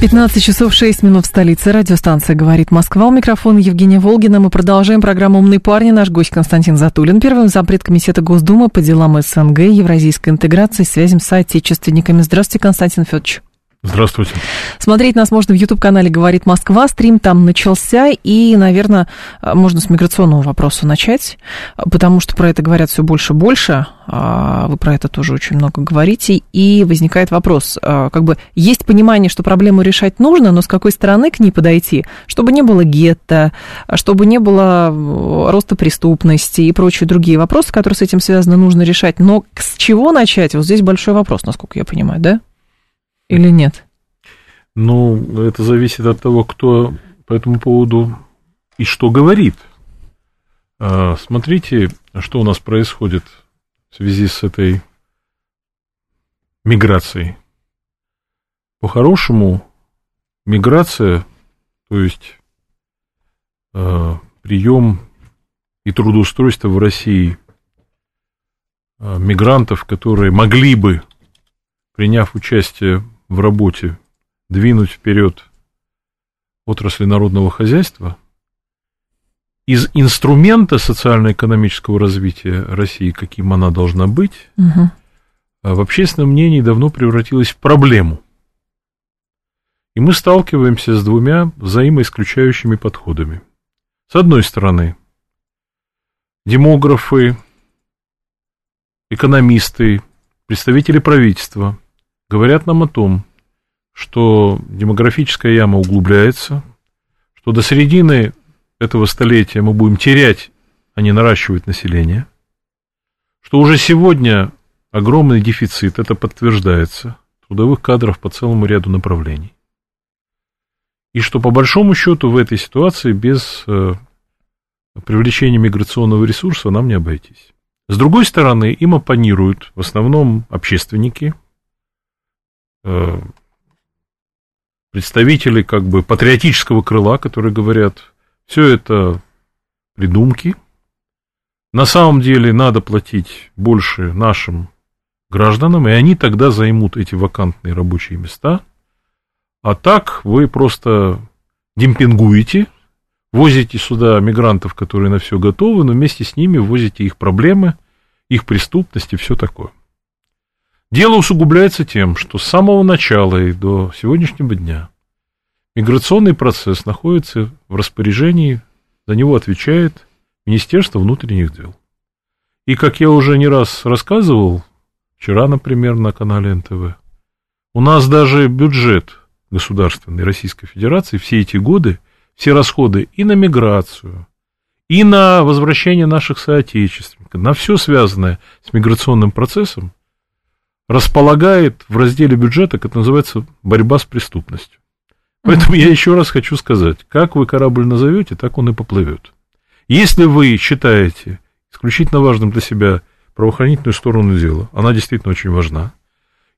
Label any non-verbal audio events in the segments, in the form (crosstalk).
15 часов 6 минут в столице. Радиостанция «Говорит Москва». У микрофона Евгения Волгина. Мы продолжаем программу «Умные парни». Наш гость Константин Затулин, первый зампред Комитета Госдумы по делам СНГ, евразийской интеграции, связям с соотечественниками. Здравствуйте, Константин Федорович. Здравствуйте. Смотреть нас можно в YouTube-канале «Говорит Москва». Стрим там начался, и, наверное, можно с миграционного вопроса начать, потому что про это говорят все больше и больше. А, вы про это тоже очень много говорите, и возникает вопрос, а, как бы есть понимание, что проблему решать нужно, но с какой стороны к ней подойти, чтобы не было гетто, чтобы не было роста преступности и прочие другие вопросы, которые с этим связаны, нужно решать. Но с чего начать? Вот здесь большой вопрос, насколько я понимаю, да? Или нет? Ну, это зависит от того, кто по этому поводу и что говорит. А, смотрите, что у нас происходит в связи с этой миграцией. По-хорошему, миграция, то есть э, прием и трудоустройство в России э, мигрантов, которые могли бы, приняв участие в работе двинуть вперед отрасли народного хозяйства, из инструмента социально-экономического развития России, каким она должна быть, угу. в общественном мнении давно превратилась в проблему. И мы сталкиваемся с двумя взаимоисключающими подходами. С одной стороны, демографы, экономисты, представители правительства – говорят нам о том, что демографическая яма углубляется, что до середины этого столетия мы будем терять, а не наращивать население, что уже сегодня огромный дефицит, это подтверждается, трудовых кадров по целому ряду направлений. И что по большому счету в этой ситуации без э, привлечения миграционного ресурса нам не обойтись. С другой стороны, им оппонируют в основном общественники – Э, представители как бы патриотического крыла, которые говорят, все это придумки, на самом деле надо платить больше нашим гражданам, и они тогда займут эти вакантные рабочие места, а так вы просто демпингуете, возите сюда мигрантов, которые на все готовы, но вместе с ними возите их проблемы, их преступность и все такое. Дело усугубляется тем, что с самого начала и до сегодняшнего дня миграционный процесс находится в распоряжении, за него отвечает Министерство внутренних дел. И, как я уже не раз рассказывал, вчера, например, на канале НТВ, у нас даже бюджет государственной Российской Федерации все эти годы, все расходы и на миграцию, и на возвращение наших соотечественников, на все связанное с миграционным процессом, располагает в разделе бюджета, как называется, борьба с преступностью. Поэтому я еще раз хочу сказать, как вы корабль назовете, так он и поплывет. Если вы считаете исключительно важным для себя правоохранительную сторону дела, она действительно очень важна,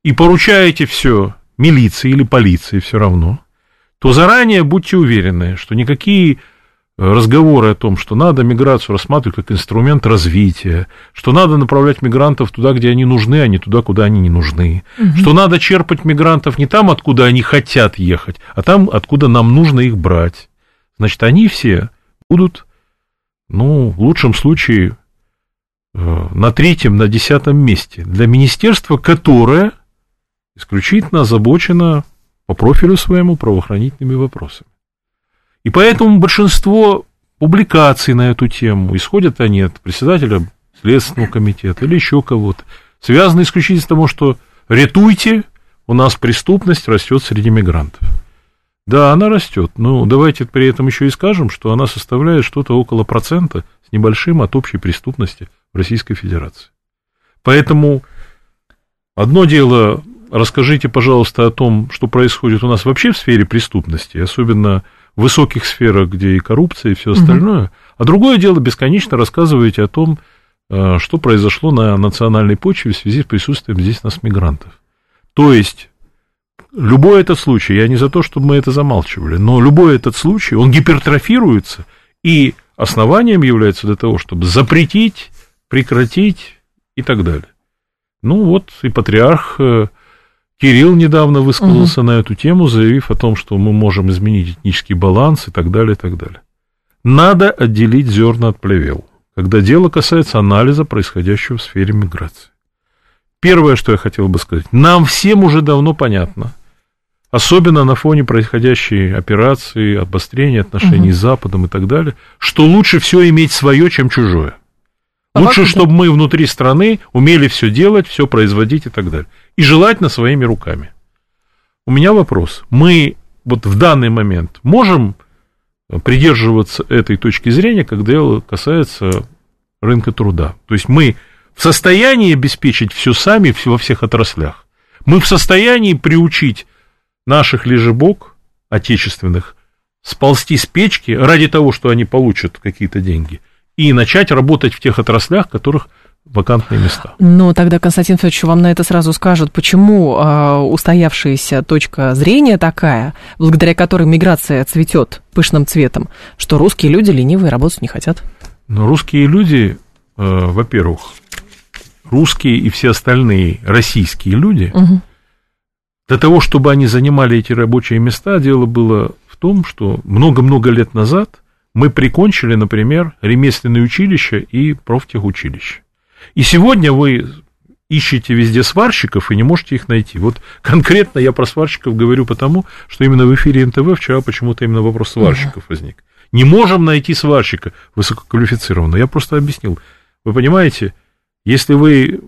и поручаете все милиции или полиции все равно, то заранее будьте уверены, что никакие разговоры о том, что надо миграцию рассматривать как инструмент развития, что надо направлять мигрантов туда, где они нужны, а не туда, куда они не нужны, угу. что надо черпать мигрантов не там, откуда они хотят ехать, а там, откуда нам нужно их брать. Значит, они все будут, ну, в лучшем случае, э, на третьем, на десятом месте для министерства, которое исключительно озабочено по профилю своему правоохранительными вопросами. И поэтому большинство публикаций на эту тему, исходят они от председателя Следственного комитета или еще кого-то, связаны исключительно с того, что ретуйте, у нас преступность растет среди мигрантов. Да, она растет, но давайте при этом еще и скажем, что она составляет что-то около процента с небольшим от общей преступности в Российской Федерации. Поэтому одно дело, расскажите, пожалуйста, о том, что происходит у нас вообще в сфере преступности, особенно высоких сферах, где и коррупция, и все остальное. Угу. А другое дело, бесконечно рассказываете о том, э, что произошло на национальной почве в связи с присутствием здесь нас мигрантов. То есть, любой этот случай, я не за то, чтобы мы это замалчивали, но любой этот случай, он гипертрофируется, и основанием является для того, чтобы запретить, прекратить и так далее. Ну вот и патриарх э, Кирилл недавно высказался угу. на эту тему, заявив о том, что мы можем изменить этнический баланс и так далее, и так далее. Надо отделить зерна от плевел, когда дело касается анализа происходящего в сфере миграции. Первое, что я хотел бы сказать, нам всем уже давно понятно, особенно на фоне происходящей операции, обострения отношений угу. с Западом и так далее, что лучше все иметь свое, чем чужое. Лучше, чтобы мы внутри страны умели все делать, все производить и так далее. И желательно своими руками. У меня вопрос. Мы вот в данный момент можем придерживаться этой точки зрения, когда дело касается рынка труда. То есть мы в состоянии обеспечить все сами во всех отраслях. Мы в состоянии приучить наших лежебок, отечественных, сползти с печки ради того, что они получат какие-то деньги – и начать работать в тех отраслях, которых вакантные места. Но тогда, Константин Федорович, вам на это сразу скажут, почему э, устоявшаяся точка зрения такая, благодаря которой миграция цветет пышным цветом, что русские люди ленивые работать не хотят? Но русские люди, э, во-первых, русские и все остальные российские люди, угу. для того, чтобы они занимали эти рабочие места, дело было в том, что много-много лет назад мы прикончили, например, ремесленное училище и профтехучилище. И сегодня вы ищете везде сварщиков и не можете их найти. Вот конкретно я про сварщиков говорю потому, что именно в эфире НТВ вчера почему-то именно вопрос сварщиков возник. Не можем найти сварщика высококвалифицированного. Я просто объяснил. Вы понимаете, если вы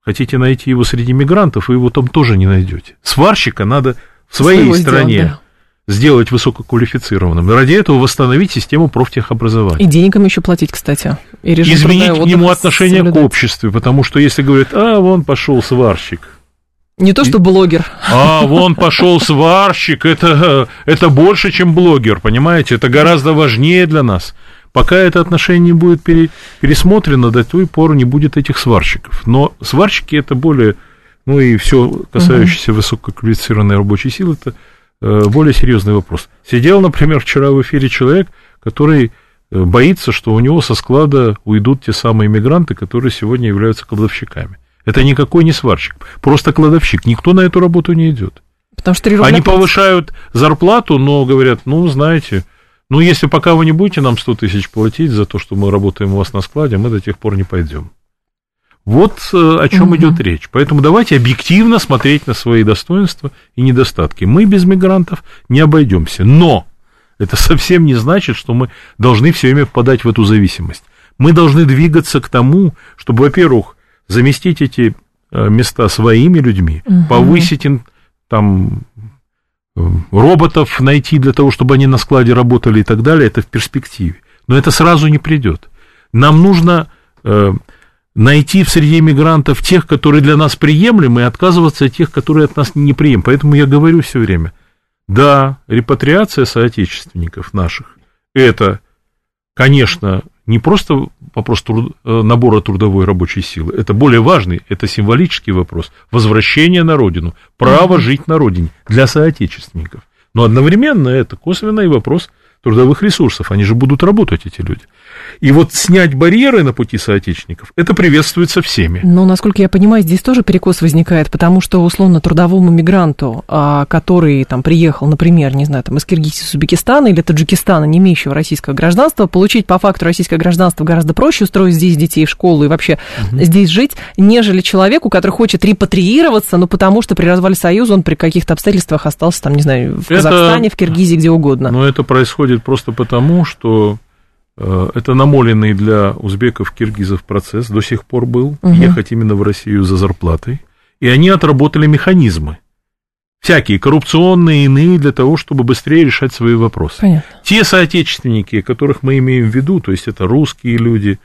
хотите найти его среди мигрантов, вы его там тоже не найдете. Сварщика надо в своей Своего стране. Сделать, да сделать высококвалифицированным. Ради этого восстановить систему профтехобразования. И денег им еще платить, кстати. И Изменить к нему отношение соблюдать. к обществу, потому что если говорят, а, вон пошел сварщик. Не то, что блогер. А, вон пошел сварщик, это, это больше, чем блогер, понимаете? Это гораздо важнее для нас. Пока это отношение не будет пере, пересмотрено, до той поры не будет этих сварщиков. Но сварщики это более, ну и все касающееся угу. высококвалифицированной рабочей силы, это более серьезный вопрос. Сидел, например, вчера в эфире человек, который э, боится, что у него со склада уйдут те самые мигранты, которые сегодня являются кладовщиками. Это никакой не сварщик, просто кладовщик. Никто на эту работу не идет. Потому что Они повышают зарплату, но говорят, ну, знаете, ну, если пока вы не будете нам 100 тысяч платить за то, что мы работаем у вас на складе, мы до тех пор не пойдем. Вот э, о чем угу. идет речь. Поэтому давайте объективно смотреть на свои достоинства и недостатки. Мы без мигрантов не обойдемся. Но это (laughs) совсем не значит, что мы должны все время впадать в эту зависимость. Мы должны двигаться к тому, чтобы, во-первых, заместить эти э, места своими людьми, угу. повысить им там э, роботов найти для того, чтобы они на складе работали и так далее, это в перспективе. Но это сразу не придет. Нам нужно найти в среде мигрантов тех, которые для нас приемлемы, и отказываться от тех, которые от нас не прием. Поэтому я говорю все время, да, репатриация соотечественников наших, это, конечно, не просто вопрос труд, э, набора трудовой рабочей силы, это более важный, это символический вопрос, возвращение на родину, право жить на родине для соотечественников. Но одновременно это косвенный вопрос трудовых ресурсов, они же будут работать, эти люди. И вот снять барьеры на пути соотечественников, это приветствуется всеми. Но, насколько я понимаю, здесь тоже перекос возникает, потому что, условно, трудовому мигранту, а, который там приехал, например, не знаю, там, из Киргизии, из Узбекистана или Таджикистана, не имеющего российского гражданства, получить по факту российское гражданство гораздо проще, устроить здесь детей в школу и вообще угу. здесь жить, нежели человеку, который хочет репатриироваться, ну, потому что при развале Союза он при каких-то обстоятельствах остался там, не знаю, в Казахстане, это, в Киргизии, где угодно. Но это происходит просто потому, что это намоленный для узбеков, киргизов процесс до сих пор был, угу. ехать именно в Россию за зарплатой. И они отработали механизмы. Всякие коррупционные, иные, для того, чтобы быстрее решать свои вопросы. Понятно. Те соотечественники, которых мы имеем в виду, то есть это русские люди,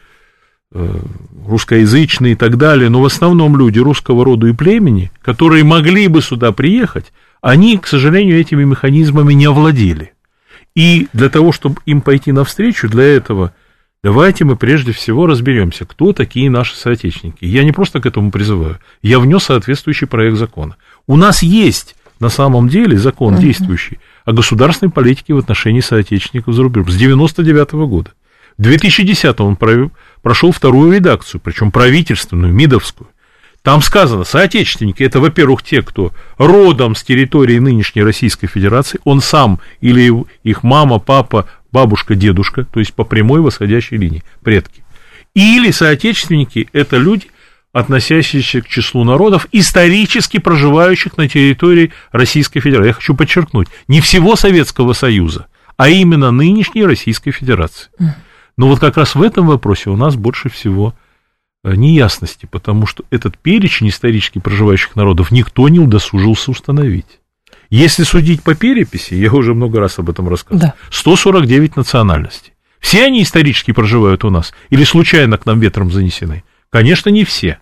э, русскоязычные и так далее, но в основном люди русского рода и племени, которые могли бы сюда приехать, они, к сожалению, этими механизмами не овладели. И для того, чтобы им пойти навстречу, для этого Давайте мы прежде всего разберемся, кто такие наши соотечественники. Я не просто к этому призываю, я внес соответствующий проект закона. У нас есть на самом деле закон uh-huh. действующий о государственной политике в отношении соотечественников за рубежом с 99 года. В 2010 он прошел вторую редакцию, причем правительственную, МИДовскую. Там сказано, соотечественники, это, во-первых, те, кто родом с территории нынешней Российской Федерации, он сам или их мама, папа, бабушка, дедушка, то есть по прямой восходящей линии, предки. Или соотечественники – это люди, относящиеся к числу народов, исторически проживающих на территории Российской Федерации. Я хочу подчеркнуть, не всего Советского Союза, а именно нынешней Российской Федерации. Но вот как раз в этом вопросе у нас больше всего неясности, потому что этот перечень исторически проживающих народов никто не удосужился установить. Если судить по переписи, я уже много раз об этом рассказывал, да. 149 национальностей. Все они исторически проживают у нас или случайно к нам ветром занесены? Конечно, не все.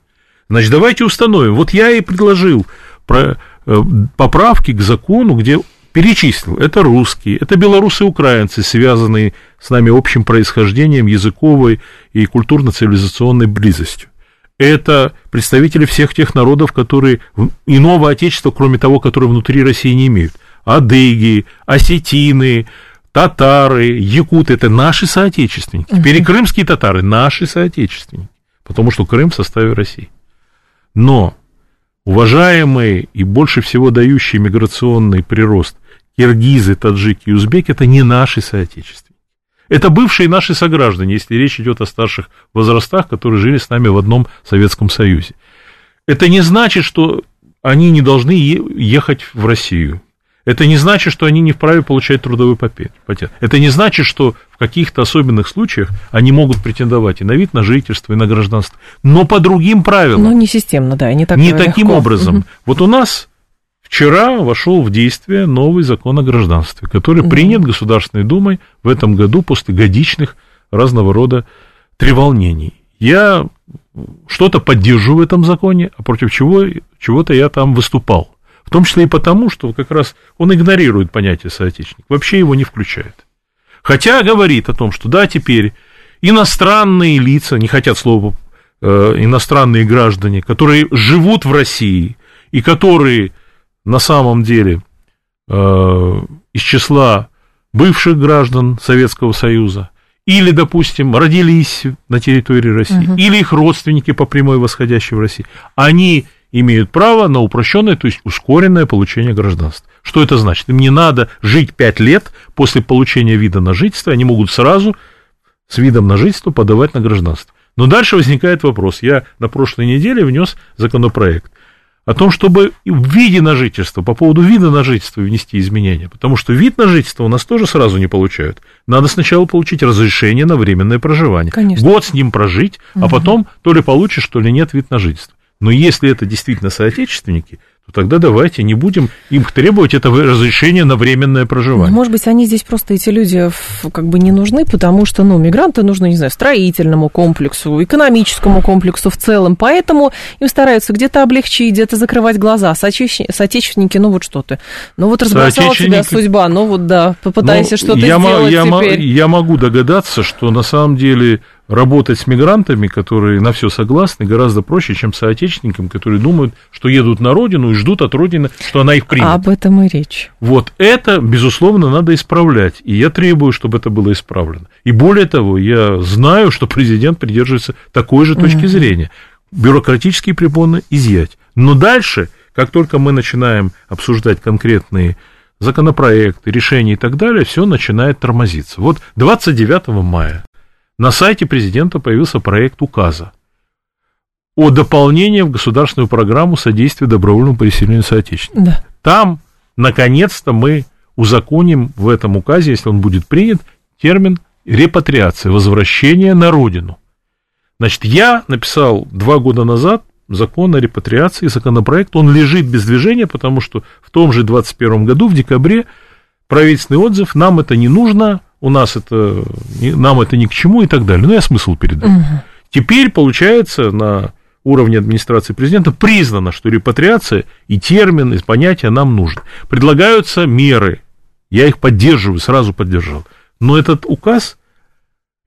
Значит, давайте установим. Вот я и предложил про, э, поправки к закону, где перечислил. Это русские, это белорусы и украинцы, связанные с нами общим происхождением, языковой и культурно-цивилизационной близостью. Это представители всех тех народов, которые иного отечества, кроме того, которые внутри России не имеют. Адыги, осетины, татары, якуты – это наши соотечественники. Угу. Теперь и крымские татары – наши соотечественники, потому что Крым в составе России. Но уважаемые и больше всего дающие миграционный прирост киргизы, таджики и узбеки – это не наши соотечественники. Это бывшие наши сограждане, если речь идет о старших возрастах, которые жили с нами в одном Советском Союзе. Это не значит, что они не должны ехать в Россию. Это не значит, что они не вправе получать трудовой пакет. Это не значит, что в каких-то особенных случаях они могут претендовать и на вид на жительство, и на гражданство. Но по другим правилам. Ну, не системно, да, не так Не легко. таким образом. Угу. Вот у нас Вчера вошел в действие новый закон о гражданстве, который угу. принят Государственной Думой в этом году после годичных разного рода треволнений. Я что-то поддерживаю в этом законе, а против чего, чего-то я там выступал. В том числе и потому, что как раз он игнорирует понятие соотечественник, вообще его не включает. Хотя говорит о том, что да, теперь иностранные лица, не хотят слова э, иностранные граждане, которые живут в России и которые на самом деле э, из числа бывших граждан Советского Союза, или, допустим, родились на территории России, угу. или их родственники по прямой восходящей в России, они имеют право на упрощенное, то есть ускоренное получение гражданства. Что это значит? Им не надо жить 5 лет после получения вида на жительство, они могут сразу с видом на жительство подавать на гражданство. Но дальше возникает вопрос. Я на прошлой неделе внес законопроект о том, чтобы в виде на жительство, по поводу вида на жительство внести изменения, потому что вид на жительство у нас тоже сразу не получают. Надо сначала получить разрешение на временное проживание. Конечно. Год с ним прожить, угу. а потом то ли получишь, то ли нет вид на жительство. Но если это действительно соотечественники, то тогда давайте не будем им требовать этого разрешения на временное проживание. Может быть, они здесь просто, эти люди, как бы не нужны, потому что, ну, мигранты нужны, не знаю, строительному комплексу, экономическому комплексу в целом, поэтому им стараются где-то облегчить, где-то закрывать глаза. Соотечественники, ну, вот что ты. Ну, вот разбросала тебя судьба, ну, вот, да, попытайся ну, что-то я сделать я теперь. Я могу догадаться, что на самом деле работать с мигрантами, которые на все согласны, гораздо проще, чем с соотечественниками, которые думают, что едут на родину и ждут от родины, что она их примет. Об этом и речь. Вот это, безусловно, надо исправлять. И я требую, чтобы это было исправлено. И более того, я знаю, что президент придерживается такой же точки угу. зрения. Бюрократические препоны изъять. Но дальше, как только мы начинаем обсуждать конкретные законопроекты, решения и так далее, все начинает тормозиться. Вот 29 мая на сайте президента появился проект указа о дополнении в государственную программу содействия добровольному переселению соотечественников. Да. Там, наконец-то, мы узаконим в этом указе, если он будет принят, термин репатриация, возвращение на родину. Значит, я написал два года назад закон о репатриации, законопроект, он лежит без движения, потому что в том же 21 году, в декабре, правительственный отзыв, нам это не нужно, у нас это, нам это ни к чему и так далее. Ну, я смысл передаю. Угу. Теперь, получается, на уровне администрации президента признано, что репатриация и термин, и понятия нам нужны. Предлагаются меры, я их поддерживаю, сразу поддержал. Но этот указ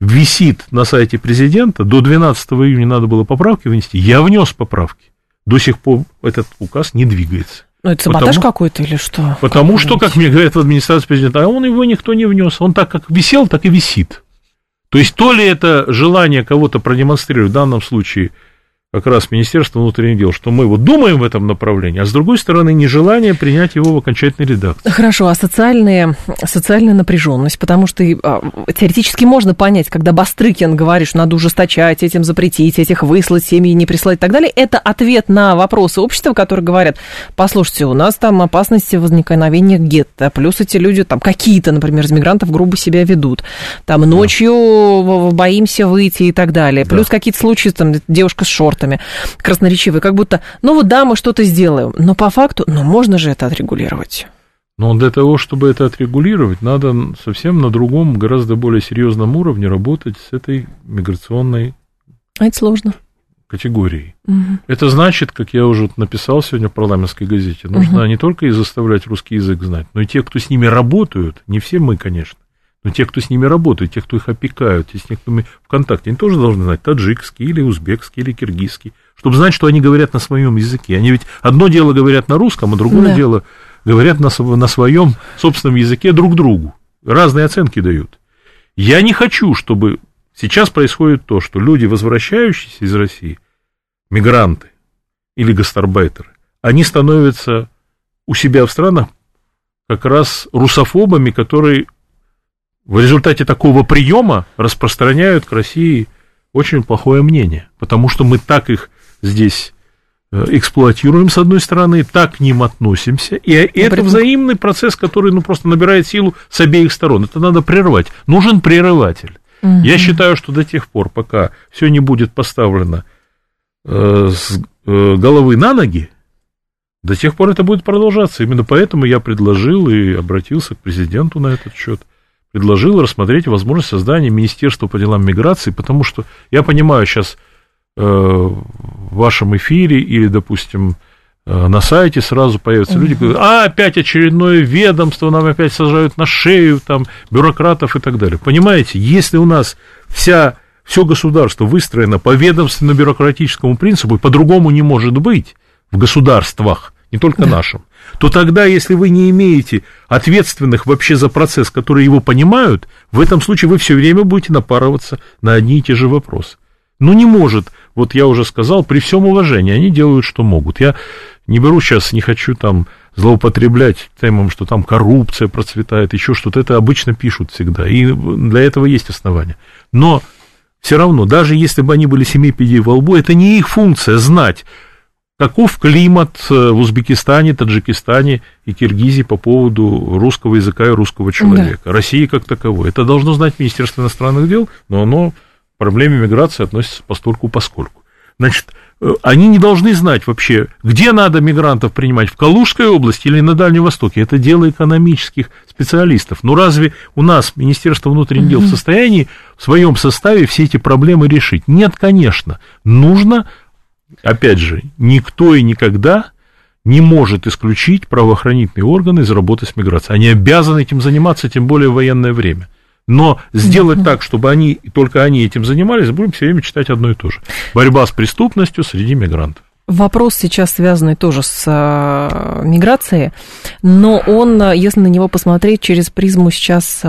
висит на сайте президента, до 12 июня надо было поправки внести, я внес поправки. До сих пор этот указ не двигается. Ну, это саботаж потому, какой-то или что? Потому как что, как мне говорят в администрации президента, а он его никто не внес. Он так как висел, так и висит. То есть то ли это желание кого-то продемонстрировать, в данном случае – как раз Министерство внутренних дел, что мы вот думаем в этом направлении, а с другой стороны, нежелание принять его в окончательной редакции. Хорошо, а социальная, социальная напряженность, потому что а, теоретически можно понять, когда Бастрыкин говорит, что надо ужесточать, этим запретить, этих выслать, семьи не прислать и так далее, это ответ на вопросы общества, которые говорят, послушайте, у нас там опасности возникновения гетто, плюс эти люди там какие-то, например, из мигрантов грубо себя ведут, там ночью да. боимся выйти и так далее, плюс да. какие-то случаи, там девушка с шорт шортами красноречивые, как будто, ну вот да, мы что-то сделаем, но по факту, ну можно же это отрегулировать. Но для того, чтобы это отрегулировать, надо совсем на другом, гораздо более серьезном уровне работать с этой миграционной а это сложно. категорией. Угу. Это значит, как я уже написал сегодня в парламентской газете, нужно угу. не только и заставлять русский язык знать, но и те, кто с ними работают, не все мы, конечно, но те, кто с ними работает, те, кто их опекают, те, с мы в контакте, они тоже должны знать таджикский или узбекский или киргизский, чтобы знать, что они говорят на своем языке. Они ведь одно дело говорят на русском, а другое да. дело говорят на, на своем собственном языке друг другу. Разные оценки дают. Я не хочу, чтобы сейчас происходит то, что люди, возвращающиеся из России, мигранты или гастарбайтеры, они становятся у себя в странах как раз русофобами, которые в результате такого приема распространяют к России очень плохое мнение, потому что мы так их здесь э, эксплуатируем, с одной стороны, так к ним относимся, и это взаимный процесс, который ну, просто набирает силу с обеих сторон. Это надо прервать. Нужен прерыватель. Угу. Я считаю, что до тех пор, пока все не будет поставлено э, с э, головы на ноги, до тех пор это будет продолжаться. Именно поэтому я предложил и обратился к президенту на этот счет предложил рассмотреть возможность создания Министерства по делам миграции, потому что я понимаю сейчас э, в вашем эфире или, допустим, э, на сайте сразу появятся угу. люди, говорят, а, опять очередное ведомство, нам опять сажают на шею, там, бюрократов и так далее. Понимаете, если у нас вся, все государство выстроено по ведомственно-бюрократическому принципу, по-другому не может быть в государствах, не только да. нашем, то тогда, если вы не имеете ответственных вообще за процесс, которые его понимают, в этом случае вы все время будете напарываться на одни и те же вопросы. Ну, не может, вот я уже сказал, при всем уважении, они делают, что могут. Я не беру сейчас, не хочу там злоупотреблять темам, что там коррупция процветает, еще что-то. Это обычно пишут всегда, и для этого есть основания. Но все равно, даже если бы они были семипедии во лбу, это не их функция знать, Каков климат э, в Узбекистане, Таджикистане и Киргизии по поводу русского языка и русского человека? Да. России как таковой. Это должно знать Министерство иностранных дел, но оно к проблеме миграции относится постольку поскольку. Значит, э, они не должны знать вообще, где надо мигрантов принимать, в Калужской области или на Дальнем Востоке. Это дело экономических специалистов. Ну разве у нас Министерство внутренних дел в состоянии в своем составе все эти проблемы решить? Нет, конечно. Нужно опять же, никто и никогда не может исключить правоохранительные органы из работы с миграцией. Они обязаны этим заниматься, тем более в военное время. Но сделать так, чтобы они, только они этим занимались, будем все время читать одно и то же. Борьба с преступностью среди мигрантов. Вопрос сейчас связанный тоже с э, миграцией, но он, если на него посмотреть через призму сейчас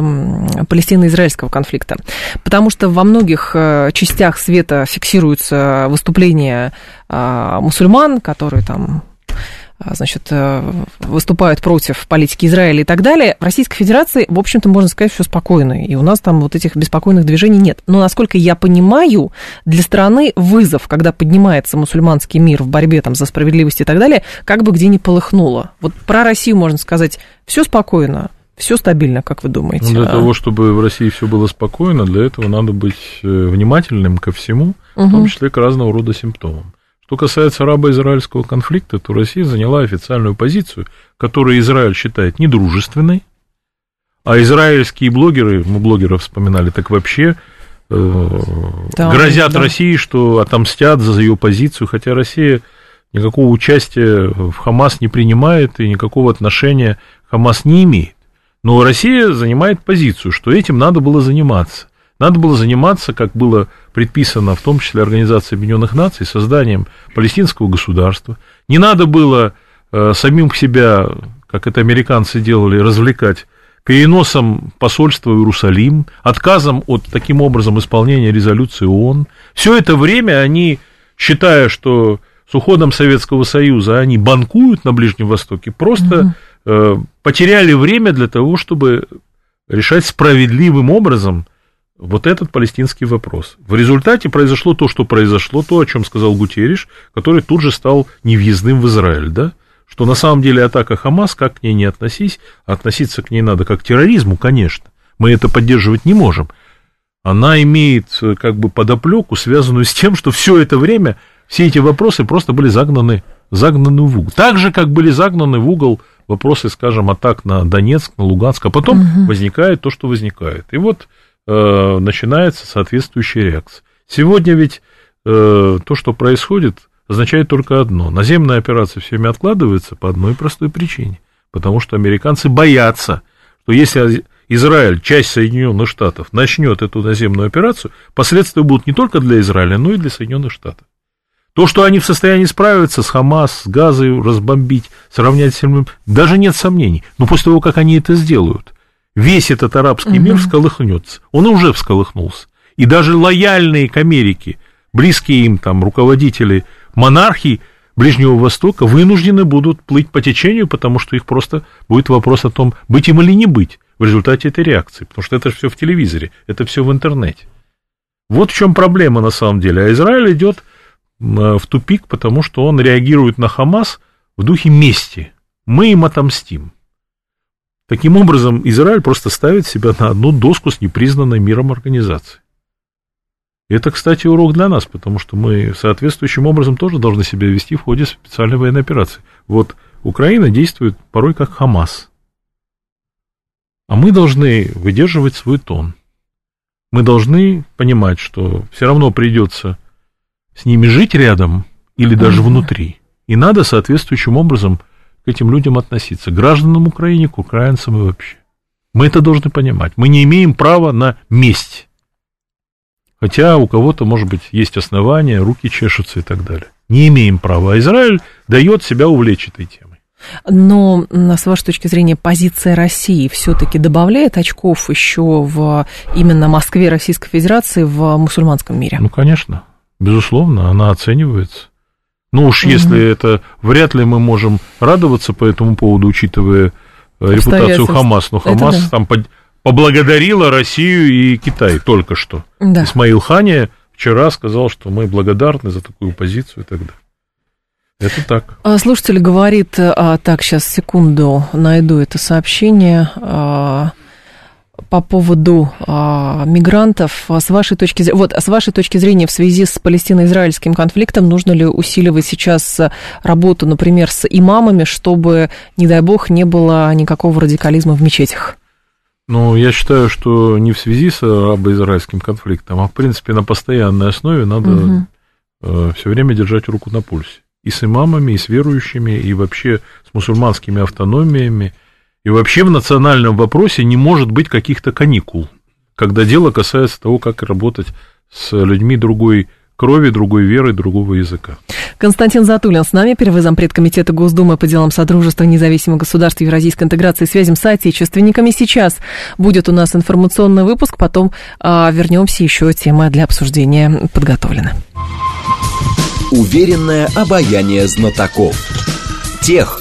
палестино-израильского конфликта, потому что во многих э, частях света фиксируются выступления э, мусульман, которые там значит, э, выступают против политики Израиля и так далее, в Российской Федерации, в общем-то, можно сказать, все спокойно. И у нас там вот этих беспокойных движений нет. Но, насколько я понимаю, для страны вызов, когда поднимается мусульманский мир в борьбе там, за справедливость и так далее, как бы где ни полыхнуло. Вот про Россию можно сказать, все спокойно, все стабильно, как вы думаете? Ну, для а? того, чтобы в России все было спокойно, для этого надо быть э, внимательным ко всему, угу. в том числе к разного рода симптомам. Что касается арабо-израильского конфликта, то Россия заняла официальную позицию, которую Израиль считает недружественной, а израильские блогеры, мы блогеров вспоминали, так вообще э, да, грозят да. России, что отомстят за ее позицию, хотя Россия никакого участия в Хамас не принимает и никакого отношения Хамас не имеет. Но Россия занимает позицию, что этим надо было заниматься. Надо было заниматься, как было предписано, в том числе Организацией Объединенных Наций, созданием палестинского государства. Не надо было э, самим себя, как это американцы делали, развлекать переносом посольства в Иерусалим, отказом от таким образом исполнения резолюции ООН. Все это время они, считая, что с уходом Советского Союза они банкуют на Ближнем Востоке, просто угу. э, потеряли время для того, чтобы решать справедливым образом вот этот палестинский вопрос. В результате произошло то, что произошло, то, о чем сказал Гутериш, который тут же стал невъездным в Израиль, да? что на самом деле атака Хамас, как к ней не относись, а относиться к ней надо как к терроризму, конечно. Мы это поддерживать не можем. Она имеет э, как бы подоплеку, связанную с тем, что все это время все эти вопросы просто были загнаны, загнаны в угол. Так же, как были загнаны в угол вопросы, скажем, атак на Донецк, на Луганск, а потом угу. возникает то, что возникает. И вот э, начинается соответствующая реакция. Сегодня ведь э, то, что происходит, означает только одно. Наземная операция всеми откладывается по одной простой причине. Потому что американцы боятся, что если Израиль, часть Соединенных Штатов, начнет эту наземную операцию, последствия будут не только для Израиля, но и для Соединенных Штатов. То, что они в состоянии справиться с Хамас, с Газой, разбомбить, сравнять с даже нет сомнений. Но после того, как они это сделают, весь этот арабский угу. мир всколыхнется. Он уже всколыхнулся. И даже лояльные к Америке, близкие им там руководители монархий Ближнего Востока вынуждены будут плыть по течению, потому что их просто будет вопрос о том, быть им или не быть в результате этой реакции. Потому что это все в телевизоре, это все в интернете. Вот в чем проблема на самом деле. А Израиль идет в тупик, потому что он реагирует на Хамас в духе мести. Мы им отомстим. Таким образом, Израиль просто ставит себя на одну доску с непризнанной миром организацией. Это, кстати, урок для нас, потому что мы соответствующим образом тоже должны себя вести в ходе специальной военной операции. Вот Украина действует порой как Хамас. А мы должны выдерживать свой тон. Мы должны понимать, что все равно придется с ними жить рядом или даже внутри. И надо соответствующим образом к этим людям относиться, к гражданам Украины, к украинцам и вообще. Мы это должны понимать. Мы не имеем права на месть. Хотя у кого-то, может быть, есть основания, руки чешутся и так далее. Не имеем права. А Израиль дает себя увлечь этой темой. Но, с вашей точки зрения, позиция России все-таки добавляет очков еще в именно Москве Российской Федерации в мусульманском мире? Ну, конечно, безусловно, она оценивается. Ну уж угу. если это, вряд ли мы можем радоваться по этому поводу, учитывая э, репутацию Хамас. Но Хамас да. там поблагодарила Россию и Китай только что. Да. Исмаил Хани вчера сказал, что мы благодарны за такую позицию и так далее. Это так. А, слушатель говорит, а, так, сейчас, секунду, найду это сообщение. А, по поводу а, мигрантов, с вашей точки зрения, вот, с вашей точки зрения, в связи с палестино-израильским конфликтом, нужно ли усиливать сейчас работу, например, с имамами, чтобы, не дай бог, не было никакого радикализма в мечетях? Ну, я считаю, что не в связи с арабо-израильским конфликтом, а в принципе на постоянной основе надо угу. э, все время держать руку на пульсе. И с имамами, и с верующими, и вообще с мусульманскими автономиями. И вообще в национальном вопросе не может быть каких-то каникул, когда дело касается того, как работать с людьми другой крови, другой веры, другого языка. Константин Затулин с нами, первый зампред комитета Госдумы по делам Содружества независимых государств Евразийской интеграции и связям с соотечественниками. Сейчас будет у нас информационный выпуск, потом а, вернемся, еще тема для обсуждения подготовлена. Уверенное обаяние знатоков. Тех,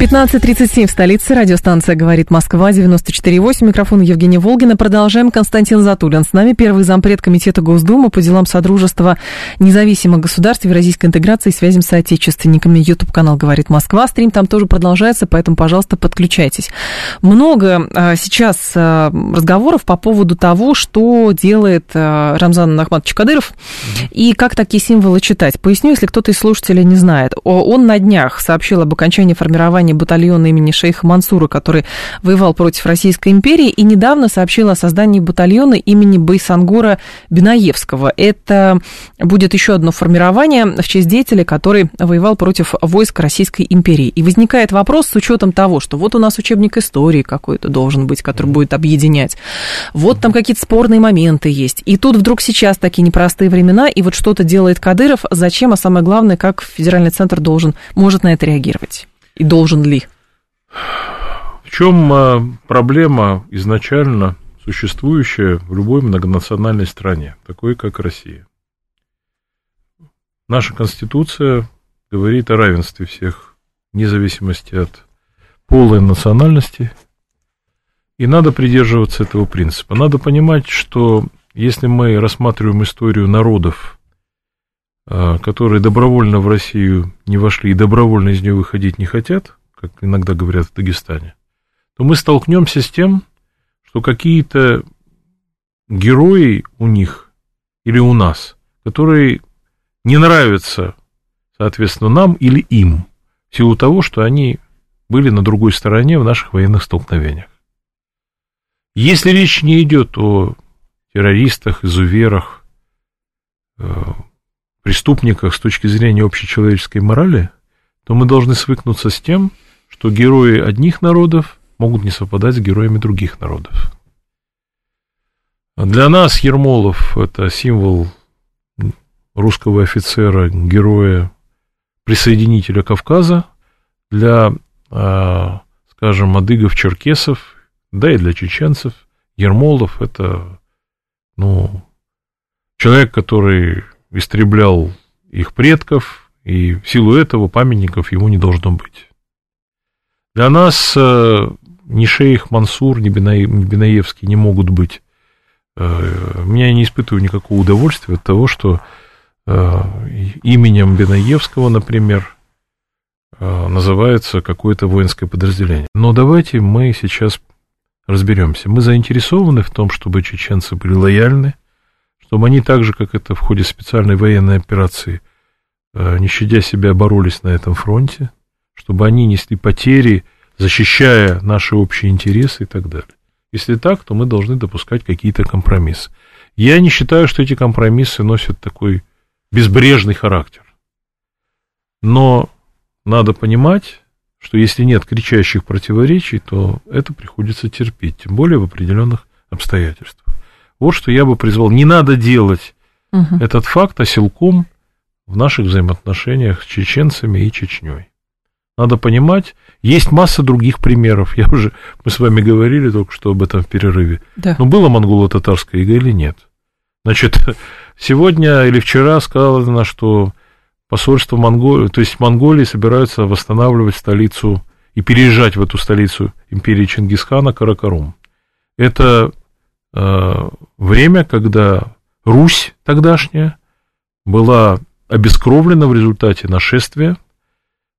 15.37 в столице. Радиостанция «Говорит Москва», 94.8. Микрофон Евгения Волгина. Продолжаем. Константин Затулин с нами, первый зампред Комитета Госдумы по делам Содружества независимых государств, евразийской интеграции и связям с соотечественниками. YouTube-канал «Говорит Москва». Стрим там тоже продолжается, поэтому, пожалуйста, подключайтесь. Много а, сейчас а, разговоров по поводу того, что делает а, Рамзан Ахматович Кадыров и как такие символы читать. Поясню, если кто-то из слушателей не знает. Он на днях сообщил об окончании формирования создания батальона имени шейха Мансура, который воевал против Российской империи, и недавно сообщила о создании батальона имени Байсангора Бинаевского. Это будет еще одно формирование в честь деятеля, который воевал против войск Российской империи. И возникает вопрос с учетом того, что вот у нас учебник истории какой-то должен быть, который будет объединять. Вот там какие-то спорные моменты есть. И тут вдруг сейчас такие непростые времена, и вот что-то делает Кадыров. Зачем, а самое главное, как федеральный центр должен, может на это реагировать? И должен ли? В чем а, проблема изначально существующая в любой многонациональной стране, такой как Россия? Наша Конституция говорит о равенстве всех, вне зависимости от пола и национальности. И надо придерживаться этого принципа. Надо понимать, что если мы рассматриваем историю народов, которые добровольно в Россию не вошли и добровольно из нее выходить не хотят, как иногда говорят в Дагестане, то мы столкнемся с тем, что какие-то герои у них или у нас, которые не нравятся, соответственно, нам или им, в силу того, что они были на другой стороне в наших военных столкновениях. Если речь не идет о террористах, изуверах, э, преступниках с точки зрения общечеловеческой морали, то мы должны свыкнуться с тем, что герои одних народов могут не совпадать с героями других народов. Для нас Ермолов – это символ русского офицера, героя, присоединителя Кавказа. Для а, скажем, адыгов, черкесов, да и для чеченцев. Ермолов – это, ну, человек, который истреблял их предков, и в силу этого памятников ему не должно быть. Для нас э, ни шейх Мансур, ни Бинаевский не могут быть. Э, меня не испытываю никакого удовольствия от того, что э, именем Бинаевского, например, называется какое-то воинское подразделение. Но давайте мы сейчас разберемся. Мы заинтересованы в том, чтобы чеченцы были лояльны, чтобы они так же, как это в ходе специальной военной операции, э, не щадя себя, боролись на этом фронте, чтобы они несли потери, защищая наши общие интересы и так далее. Если так, то мы должны допускать какие-то компромиссы. Я не считаю, что эти компромиссы носят такой безбрежный характер. Но надо понимать, что если нет кричащих противоречий, то это приходится терпеть, тем более в определенных обстоятельствах. Вот что я бы призвал. Не надо делать угу. этот факт оселком в наших взаимоотношениях с чеченцами и Чечней. Надо понимать, есть масса других примеров. Я уже, мы с вами говорили только что об этом в перерыве. Да. Но было монголо-татарское иго или нет? Значит, (laughs) сегодня или вчера сказано, что посольство Монголии, то есть Монголии собираются восстанавливать столицу и переезжать в эту столицу империи Чингисхана Каракарум. Это э, время, когда Русь тогдашняя была обескровлена в результате нашествия,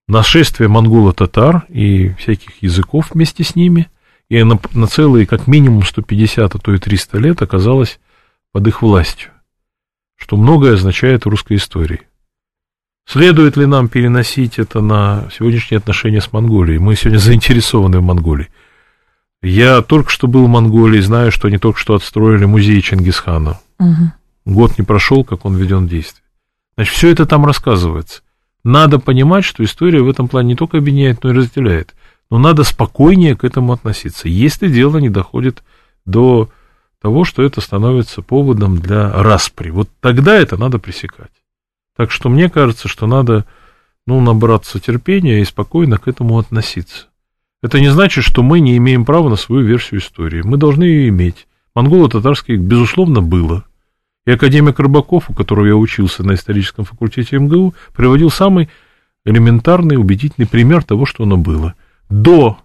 нашествия монголо-татар и всяких языков вместе с ними, и на, на целые как минимум 150, а то и 300 лет оказалась под их властью, что многое означает в русской истории. Следует ли нам переносить это на сегодняшние отношения с Монголией? Мы сегодня заинтересованы в Монголии. Я только что был в Монголии, знаю, что они только что отстроили музей Чингисхана. Угу. Год не прошел, как он введен в действие. Значит, все это там рассказывается. Надо понимать, что история в этом плане не только объединяет, но и разделяет. Но надо спокойнее к этому относиться, если дело не доходит до того, что это становится поводом для распри. Вот тогда это надо пресекать. Так что мне кажется, что надо ну, набраться терпения и спокойно к этому относиться. Это не значит, что мы не имеем права на свою версию истории. Мы должны ее иметь. Монголо-татарских, безусловно, было. И академик Рыбаков, у которого я учился на историческом факультете МГУ, приводил самый элементарный, убедительный пример того, что оно было. До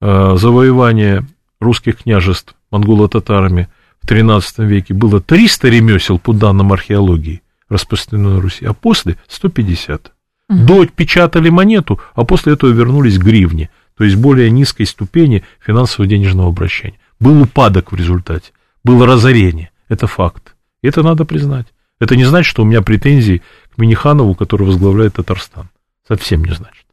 э, завоевания русских княжеств монголо-татарами в XIII веке было 300 ремесел по данным археологии распространено на Руси, а после 150. Угу. До печатали монету, а после этого вернулись к гривне, то есть более низкой ступени финансово-денежного обращения. Был упадок в результате, было разорение, это факт. Это надо признать. Это не значит, что у меня претензии к Миниханову, который возглавляет Татарстан. Совсем не значит.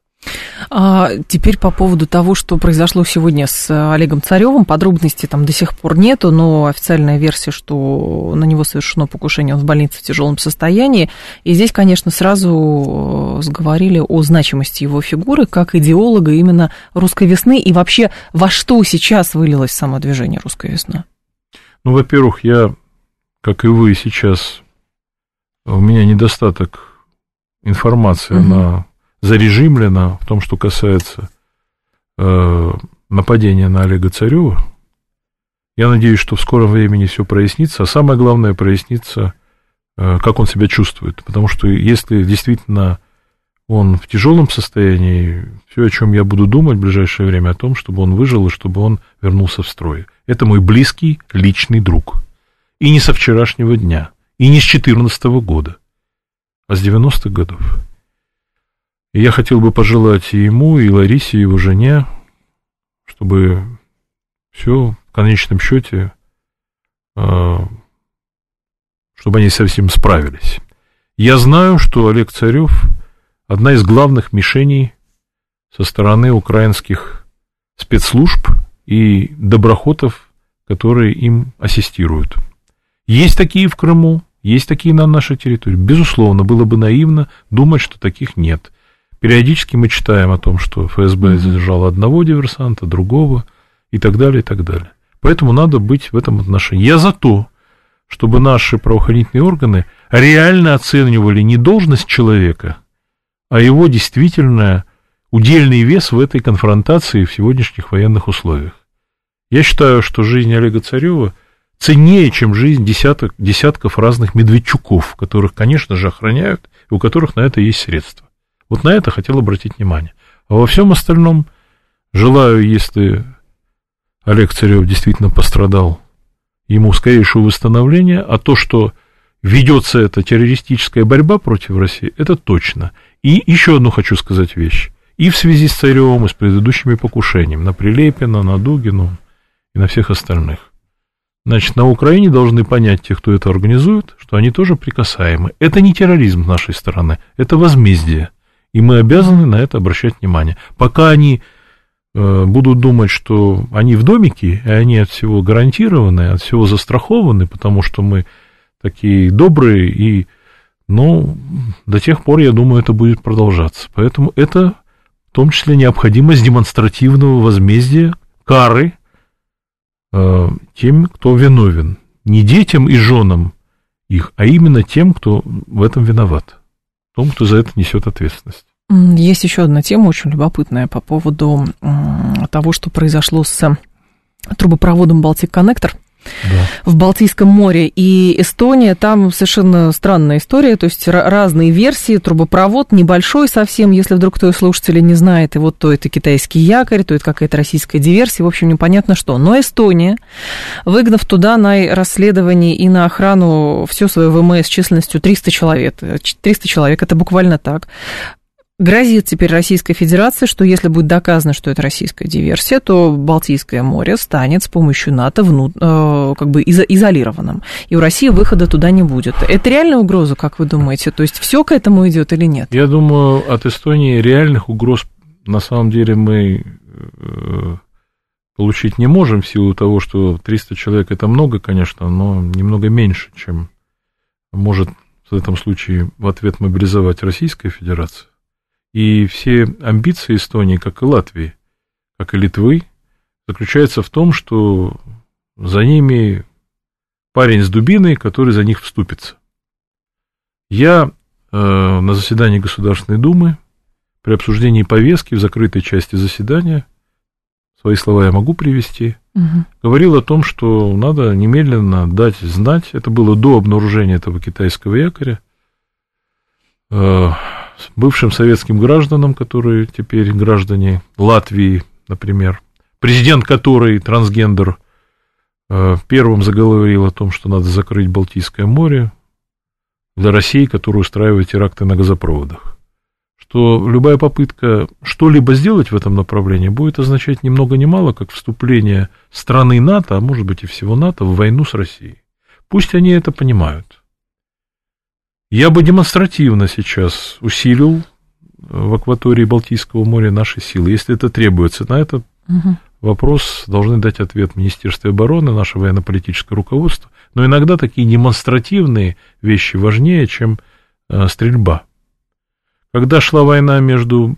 А теперь по поводу того, что произошло сегодня с Олегом Царевым, подробностей там до сих пор нету, но официальная версия, что на него совершено покушение, он в больнице в тяжелом состоянии. И здесь, конечно, сразу э, сговорили о значимости его фигуры как идеолога именно русской весны и вообще во что сейчас вылилось самодвижение русской весны. Ну, во-первых, я, как и вы сейчас, у меня недостаток информации угу. на зарежимлено в том, что касается э, нападения на Олега Царева. Я надеюсь, что в скором времени все прояснится, а самое главное прояснится, э, как он себя чувствует. Потому что если действительно он в тяжелом состоянии, все, о чем я буду думать в ближайшее время, о том, чтобы он выжил и чтобы он вернулся в строй. Это мой близкий личный друг. И не со вчерашнего дня, и не с 2014 года, а с 90-х годов. И я хотел бы пожелать и ему, и Ларисе, и его жене, чтобы все в конечном счете, а, чтобы они совсем справились. Я знаю, что Олег Царев одна из главных мишеней со стороны украинских спецслужб и доброхотов, которые им ассистируют. Есть такие в Крыму, есть такие на нашей территории. Безусловно, было бы наивно думать, что таких нет. Периодически мы читаем о том, что ФСБ задержало одного диверсанта, другого и так далее, и так далее. Поэтому надо быть в этом отношении. Я за то, чтобы наши правоохранительные органы реально оценивали не должность человека, а его действительно удельный вес в этой конфронтации в сегодняшних военных условиях. Я считаю, что жизнь Олега Царева ценнее, чем жизнь десяток, десятков разных медведчуков, которых, конечно же, охраняют, и у которых на это есть средства. Вот на это хотел обратить внимание. А во всем остальном желаю, если Олег Царев действительно пострадал, ему скорейшего восстановления, а то, что ведется эта террористическая борьба против России, это точно. И еще одну хочу сказать вещь. И в связи с Царевым, и с предыдущими покушениями на Прилепина, на Дугину и на всех остальных. Значит, на Украине должны понять те, кто это организует, что они тоже прикасаемы. Это не терроризм с нашей стороны, это возмездие. И мы обязаны на это обращать внимание. Пока они э, будут думать, что они в домике, и они от всего гарантированы, от всего застрахованы, потому что мы такие добрые, и, ну, до тех пор, я думаю, это будет продолжаться. Поэтому это в том числе необходимость демонстративного возмездия, кары э, тем, кто виновен. Не детям и женам их, а именно тем, кто в этом виноват том, кто за это несет ответственность. Есть еще одна тема очень любопытная по поводу того, что произошло с трубопроводом Балтик Коннектор да. в Балтийском море. И Эстония, там совершенно странная история, то есть разные версии, трубопровод небольшой совсем, если вдруг кто из слушателей не знает, и вот то это китайский якорь, то это какая-то российская диверсия, в общем, непонятно что. Но Эстония, выгнав туда на расследование и на охрану все свое ВМС численностью 300 человек, 300 человек, это буквально так, Грозит теперь Российской Федерации, что если будет доказано, что это российская диверсия, то Балтийское море станет с помощью НАТО вну, э, как бы изолированным. И у России выхода туда не будет. Это реальная угроза, как вы думаете? То есть все к этому идет или нет? Я думаю, от Эстонии реальных угроз на самом деле мы э, получить не можем в силу того, что 300 человек это много, конечно, но немного меньше, чем может в этом случае в ответ мобилизовать Российская Федерация. И все амбиции Эстонии, как и Латвии, как и Литвы, заключаются в том, что за ними парень с дубиной, который за них вступится. Я э, на заседании Государственной Думы при обсуждении повестки в закрытой части заседания, свои слова я могу привести, угу. говорил о том, что надо немедленно дать знать, это было до обнаружения этого китайского якоря, э, бывшим советским гражданам, которые теперь граждане Латвии, например, президент которой трансгендер, э, первым заговорил о том, что надо закрыть Балтийское море для России, которая устраивает теракты на газопроводах. Что любая попытка что-либо сделать в этом направлении будет означать ни много ни мало, как вступление страны НАТО, а может быть и всего НАТО, в войну с Россией. Пусть они это понимают. Я бы демонстративно сейчас усилил в акватории Балтийского моря наши силы. Если это требуется, на этот угу. вопрос должны дать ответ Министерство обороны, наше военно-политическое руководство. Но иногда такие демонстративные вещи важнее, чем э, стрельба. Когда шла война между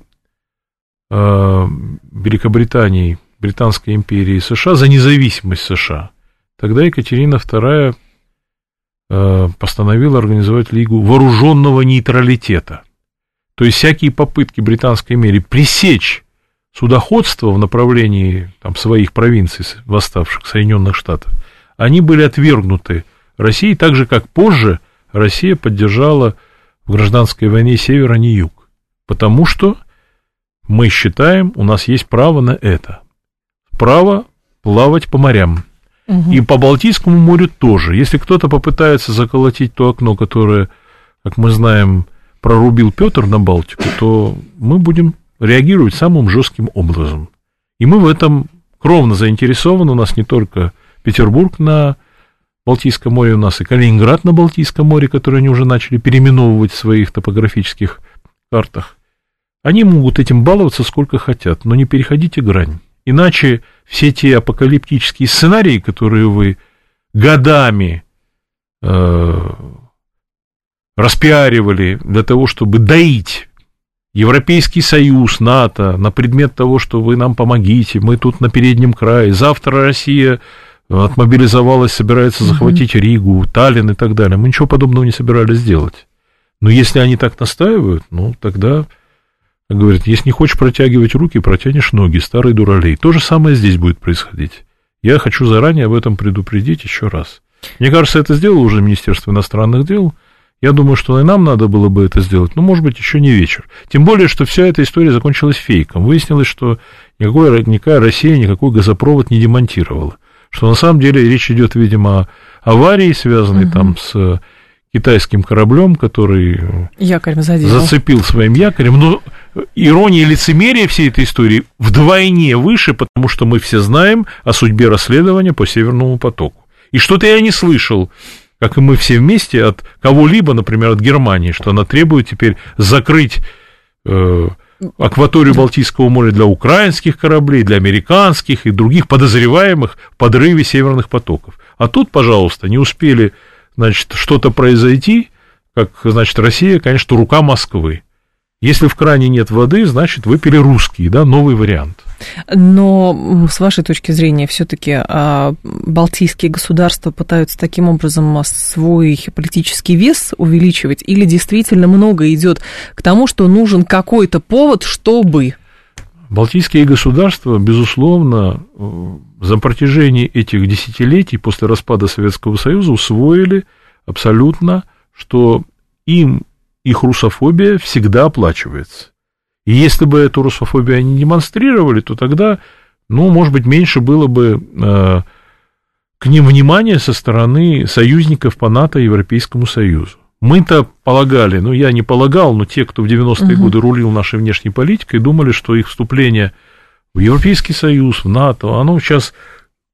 э, Великобританией, Британской империей и США за независимость США, тогда Екатерина II э, постановила организовать Лигу вооруженного нейтралитета. То есть всякие попытки Британской империи пресечь судоходство в направлении там, своих провинций, восставших Соединенных Штатов, они были отвергнуты Россией, так же, как позже Россия поддержала в гражданской войне севера, а не юг. Потому что мы считаем, у нас есть право на это. Право плавать по морям. И по Балтийскому морю тоже. Если кто-то попытается заколотить то окно, которое, как мы знаем, прорубил Петр на Балтику, то мы будем реагировать самым жестким образом. И мы в этом кровно заинтересованы. У нас не только Петербург на Балтийском море, у нас и Калининград на Балтийском море, который они уже начали переименовывать в своих топографических картах. Они могут этим баловаться сколько хотят, но не переходите грань. Иначе все те апокалиптические сценарии, которые вы годами э, распиаривали для того, чтобы доить Европейский Союз, НАТО на предмет того, что вы нам помогите, мы тут на переднем крае, завтра Россия отмобилизовалась, собирается захватить Ригу, Таллин и так далее. Мы ничего подобного не собирались сделать. Но если они так настаивают, ну, тогда, как говорят, если не хочешь протягивать руки, протянешь ноги, старый дуралей. То же самое здесь будет происходить. Я хочу заранее об этом предупредить еще раз. Мне кажется, это сделало уже Министерство иностранных дел. Я думаю, что и нам надо было бы это сделать, но, может быть, еще не вечер. Тем более, что вся эта история закончилась фейком. Выяснилось, что никакой, никакая Россия никакой газопровод не демонтировала. Что на самом деле речь идет, видимо, о аварии, связанной угу. там с китайским кораблем, который Якорем зацепил своим якорем. Но ирония и лицемерие всей этой истории вдвойне выше, потому что мы все знаем о судьбе расследования по Северному потоку. И что-то я не слышал как и мы все вместе, от кого-либо, например, от Германии, что она требует теперь закрыть э, акваторию Балтийского моря для украинских кораблей, для американских и других подозреваемых в подрыве северных потоков. А тут, пожалуйста, не успели, значит, что-то произойти, как, значит, Россия, конечно, рука Москвы. Если в кране нет воды, значит, выпили русские, да, новый вариант. Но с вашей точки зрения, все-таки а, балтийские государства пытаются таким образом свой политический вес увеличивать, или действительно много идет к тому, что нужен какой-то повод, чтобы. Балтийские государства, безусловно, за протяжении этих десятилетий после распада Советского Союза усвоили абсолютно, что им их русофобия всегда оплачивается. И если бы эту русофобию они демонстрировали, то тогда, ну, может быть, меньше было бы э, к ним внимания со стороны союзников по НАТО и Европейскому Союзу. Мы-то полагали, ну, я не полагал, но те, кто в 90-е угу. годы рулил нашей внешней политикой, думали, что их вступление в Европейский Союз, в НАТО, оно сейчас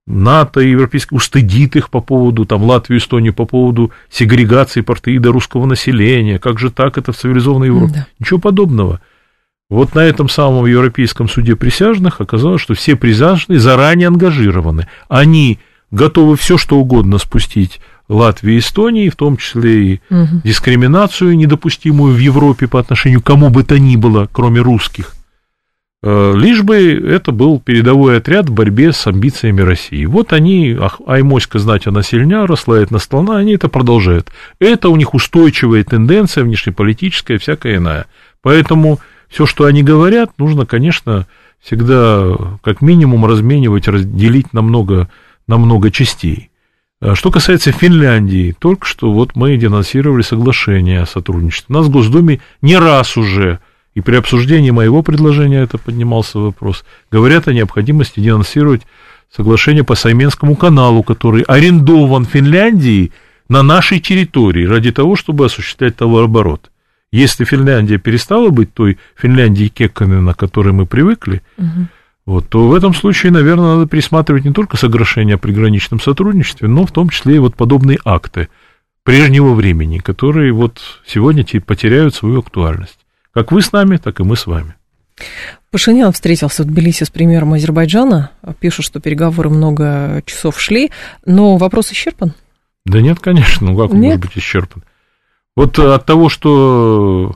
НАТО и Европейский устыдит их по поводу, там, Латвию, Эстонию, по поводу сегрегации партеида русского населения. Как же так это в цивилизованной Европе? Да. Ничего подобного. Вот на этом самом Европейском суде присяжных оказалось, что все присяжные заранее ангажированы. Они готовы все, что угодно спустить Латвии и Эстонии, в том числе и угу. дискриминацию, недопустимую в Европе по отношению к кому бы то ни было, кроме русских. Э, лишь бы это был передовой отряд в борьбе с амбициями России. Вот они, ах, ай моська знать она сильня, рослает на слона, они это продолжают. Это у них устойчивая тенденция внешнеполитическая, всякая иная. Поэтому все, что они говорят, нужно, конечно, всегда как минимум разменивать, разделить на много, на много частей. А что касается Финляндии, только что вот мы денонсировали соглашение о сотрудничестве. У нас в Госдуме не раз уже и при обсуждении моего предложения это поднимался вопрос, говорят о необходимости денонсировать соглашение по Сайменскому каналу, который арендован Финляндией на нашей территории ради того, чтобы осуществлять товарооборот. Если Финляндия перестала быть той Финляндией Кекканена, на которой мы привыкли, угу. вот, то в этом случае, наверное, надо пересматривать не только соглашение о приграничном сотрудничестве, но в том числе и вот подобные акты прежнего времени, которые вот сегодня потеряют свою актуальность. Как вы с нами, так и мы с вами. Пашинян встретился в Тбилиси с премьером Азербайджана. Пишут, что переговоры много часов шли, но вопрос исчерпан? Да нет, конечно, ну как он нет? может быть исчерпан? Вот от того, что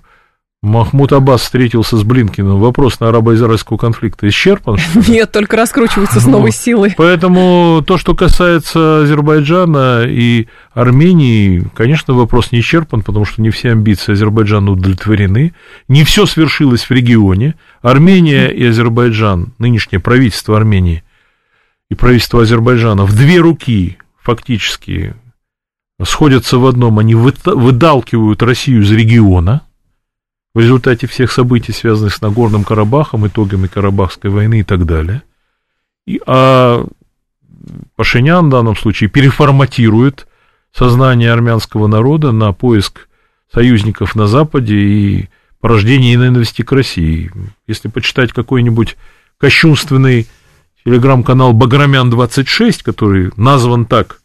Махмуд Аббас встретился с Блинкиным. Вопрос на арабо-израильского конфликта исчерпан? Нет, только раскручивается с новой силой. Поэтому то, что касается Азербайджана и Армении, конечно, вопрос не исчерпан, потому что не все амбиции Азербайджана удовлетворены. Не все свершилось в регионе. Армения и Азербайджан, нынешнее правительство Армении и правительство Азербайджана в две руки фактически сходятся в одном. Они выдалкивают Россию из региона – в результате всех событий, связанных с Нагорным Карабахом, итогами Карабахской войны и так далее. И, а Пашинян в данном случае переформатирует сознание армянского народа на поиск союзников на Западе и порождение ненависти к России. Если почитать какой-нибудь кощунственный телеграм-канал Баграмян-26, который назван так,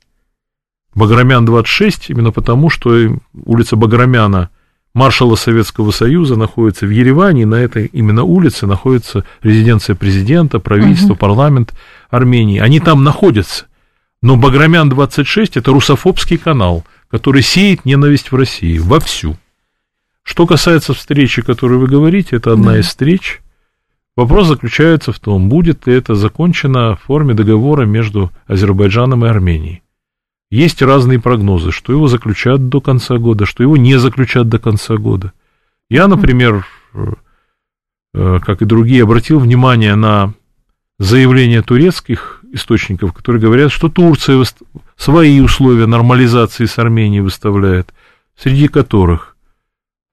Баграмян-26, именно потому, что улица Баграмяна – маршала Советского Союза находится в Ереване, и на этой именно улице находится резиденция президента, правительство, угу. парламент Армении. Они там находятся. Но Баграмян-26 – это русофобский канал, который сеет ненависть в России вовсю. Что касается встречи, о которой вы говорите, это одна да. из встреч. Вопрос заключается в том, будет ли это закончено в форме договора между Азербайджаном и Арменией. Есть разные прогнозы, что его заключат до конца года, что его не заключат до конца года. Я, например, э, как и другие, обратил внимание на заявления турецких источников, которые говорят, что Турция свои условия нормализации с Арменией выставляет, среди которых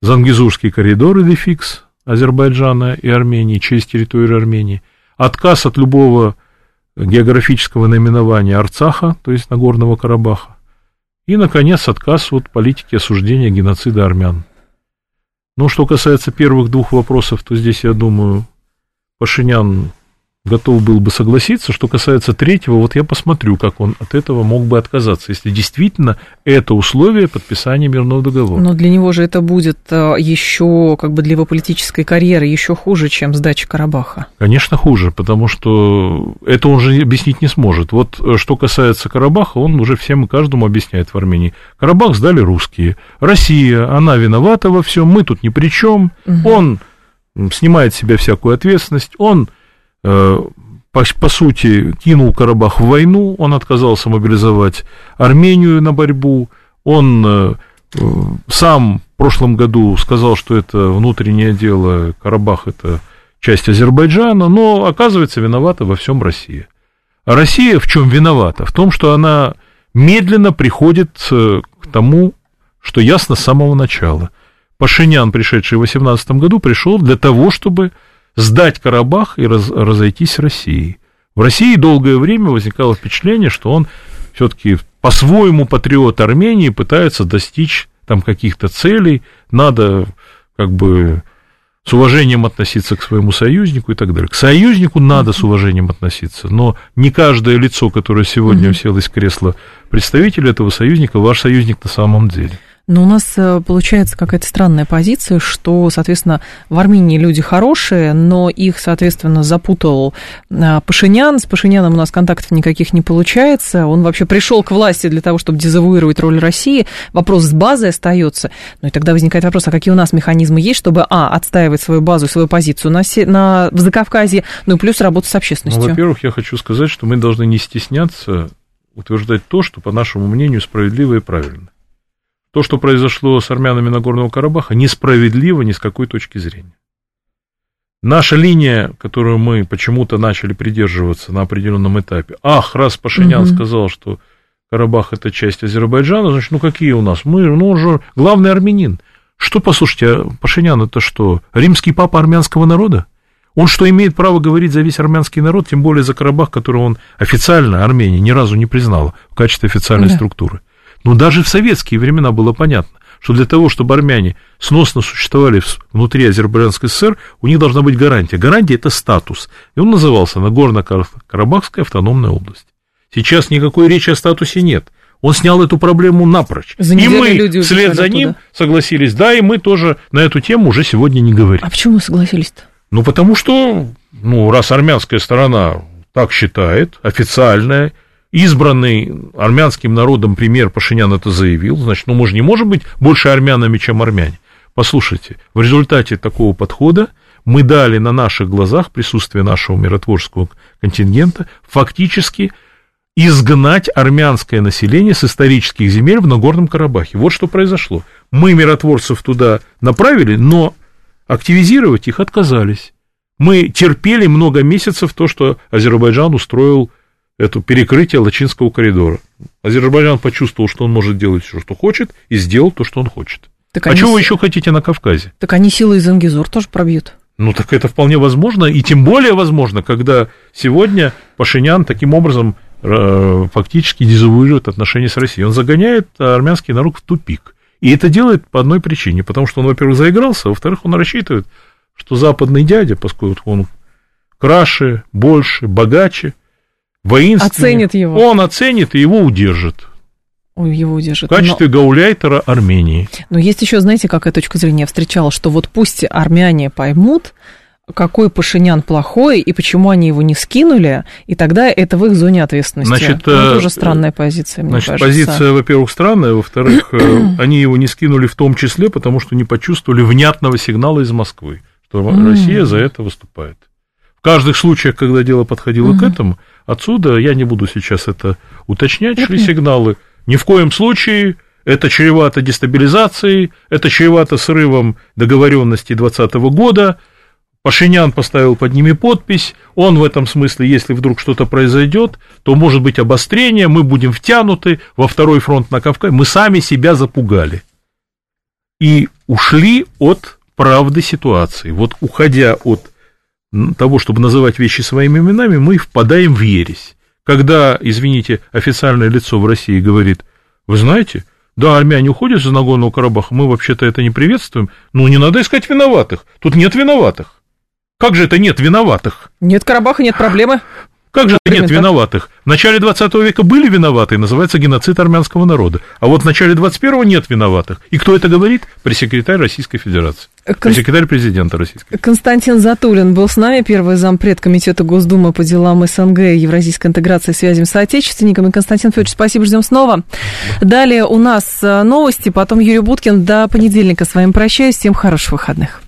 Зангизурский коридор и дефикс Азербайджана и Армении через территорию Армении, отказ от любого географического наименования Арцаха, то есть Нагорного Карабаха, и, наконец, отказ от политики осуждения геноцида армян. Ну, что касается первых двух вопросов, то здесь, я думаю, Пашинян готов был бы согласиться. Что касается третьего, вот я посмотрю, как он от этого мог бы отказаться, если действительно это условие подписания мирного договора. Но для него же это будет э, еще, как бы для его политической карьеры, еще хуже, чем сдача Карабаха. Конечно, хуже, потому что это он же объяснить не сможет. Вот э, что касается Карабаха, он уже всем и каждому объясняет в Армении. Карабах сдали русские. Россия, она виновата во всем, мы тут ни при чем. Угу. Он снимает с себя всякую ответственность, он по, по сути, кинул Карабах в войну, он отказался мобилизовать Армению на борьбу, он э, э, сам в прошлом году сказал, что это внутреннее дело, Карабах это часть Азербайджана, но оказывается виновата во всем Россия. А Россия в чем виновата? В том, что она медленно приходит к тому, что ясно с самого начала. Пашинян, пришедший в 2018 году, пришел для того, чтобы сдать Карабах и раз, разойтись с Россией. В России долгое время возникало впечатление, что он все-таки по-своему патриот Армении пытается достичь там каких-то целей, надо как бы с уважением относиться к своему союзнику и так далее. К союзнику надо с уважением относиться, но не каждое лицо, которое сегодня усело из кресла представителя этого союзника, ваш союзник на самом деле. Но у нас э, получается какая-то странная позиция, что, соответственно, в Армении люди хорошие, но их, соответственно, запутал э, Пашинян. С Пашиняном у нас контактов никаких не получается. Он вообще пришел к власти для того, чтобы дезавуировать роль России. Вопрос с базой остается. Ну и тогда возникает вопрос, а какие у нас механизмы есть, чтобы, а, отстаивать свою базу, свою позицию на, на, в Закавказье, ну и плюс работать с общественностью. Ну, во-первых, я хочу сказать, что мы должны не стесняться утверждать то, что, по нашему мнению, справедливо и правильно. То, что произошло с армянами Нагорного Карабаха, несправедливо ни с какой точки зрения. Наша линия, которую мы почему-то начали придерживаться на определенном этапе, ах, раз Пашинян угу. сказал, что Карабах это часть Азербайджана, значит, ну какие у нас? Мы, ну, уже главный армянин. Что, послушайте, а Пашинян это что, римский папа армянского народа? Он что, имеет право говорить за весь армянский народ, тем более за Карабах, который он официально Армения ни разу не признала в качестве официальной да. структуры? Но даже в советские времена было понятно, что для того, чтобы армяне сносно существовали внутри Азербайджанской ССР, у них должна быть гарантия. Гарантия – это статус. И он назывался Нагорно-Карабахская автономная область. Сейчас никакой речи о статусе нет. Он снял эту проблему напрочь. За и мы люди вслед за ним оттуда. согласились. Да, и мы тоже на эту тему уже сегодня не говорим. А почему согласились-то? Ну, потому что, ну, раз армянская сторона так считает, официальная, избранный армянским народом премьер Пашинян это заявил, значит, ну, мы же не можем быть больше армянами, чем армяне. Послушайте, в результате такого подхода мы дали на наших глазах присутствие нашего миротворческого контингента фактически изгнать армянское население с исторических земель в Нагорном Карабахе. Вот что произошло. Мы миротворцев туда направили, но активизировать их отказались. Мы терпели много месяцев то, что Азербайджан устроил это перекрытие Лачинского коридора. Азербайджан почувствовал, что он может делать все, что хочет, и сделал то, что он хочет. Так а они чего вы еще хотите на Кавказе? Так они силы из Ангизор тоже пробьют. Ну, так это вполне возможно, и тем более возможно, когда сегодня Пашинян таким образом э, фактически дезавуирует отношения с Россией. Он загоняет армянский народ в тупик. И это делает по одной причине, потому что он, во-первых, заигрался, а во-вторых, он рассчитывает, что западный дядя, поскольку он краше, больше, богаче, воинственнее, Оценит его. он оценит и его удержит Ой, его удержит. в качестве гауляйтера Армении. Но, но есть еще, знаете, какая точка зрения я встречала, что вот пусть армяне поймут, какой Пашинян плохой и почему они его не скинули, и тогда это в их зоне ответственности. Значит, Ну, э, тоже странная позиция, мне Значит, кажется. позиция, во-первых, странная, во-вторых, э, (clears throat) они его не скинули в том числе, потому что не почувствовали внятного сигнала из Москвы, что. Россия за это выступает. В каждых случаях, когда дело подходило к этому, отсюда, я не буду сейчас это уточнять, шли сигналы. Ни в коем случае это чревато дестабилизацией, это чревато срывом договоренности 2020 года, Пашинян поставил под ними подпись, он в этом смысле, если вдруг что-то произойдет, то может быть обострение, мы будем втянуты во второй фронт на Кавказе, мы сами себя запугали. И ушли от правды ситуации. Вот уходя от того, чтобы называть вещи своими именами, мы впадаем в ересь. Когда, извините, официальное лицо в России говорит, вы знаете, да, армяне уходят из Нагорного Карабаха, мы вообще-то это не приветствуем, ну не надо искать виноватых, тут нет виноватых. Как же это нет виноватых? Нет Карабаха, нет проблемы. Как же нет виноватых? В начале 20 века были виноваты, называется геноцид армянского народа. А вот в начале 21-го нет виноватых. И кто это говорит? Пресс-секретарь Российской Федерации. Кон- Пресс-секретарь президента Российской Константин Затулин был с нами, первый зампред Комитета Госдумы по делам СНГ, Евразийской интеграции и связям с соотечественниками. Константин Федорович, спасибо, ждем снова. Далее у нас э, новости, потом Юрий Буткин. До понедельника с вами прощаюсь. Всем хороших выходных.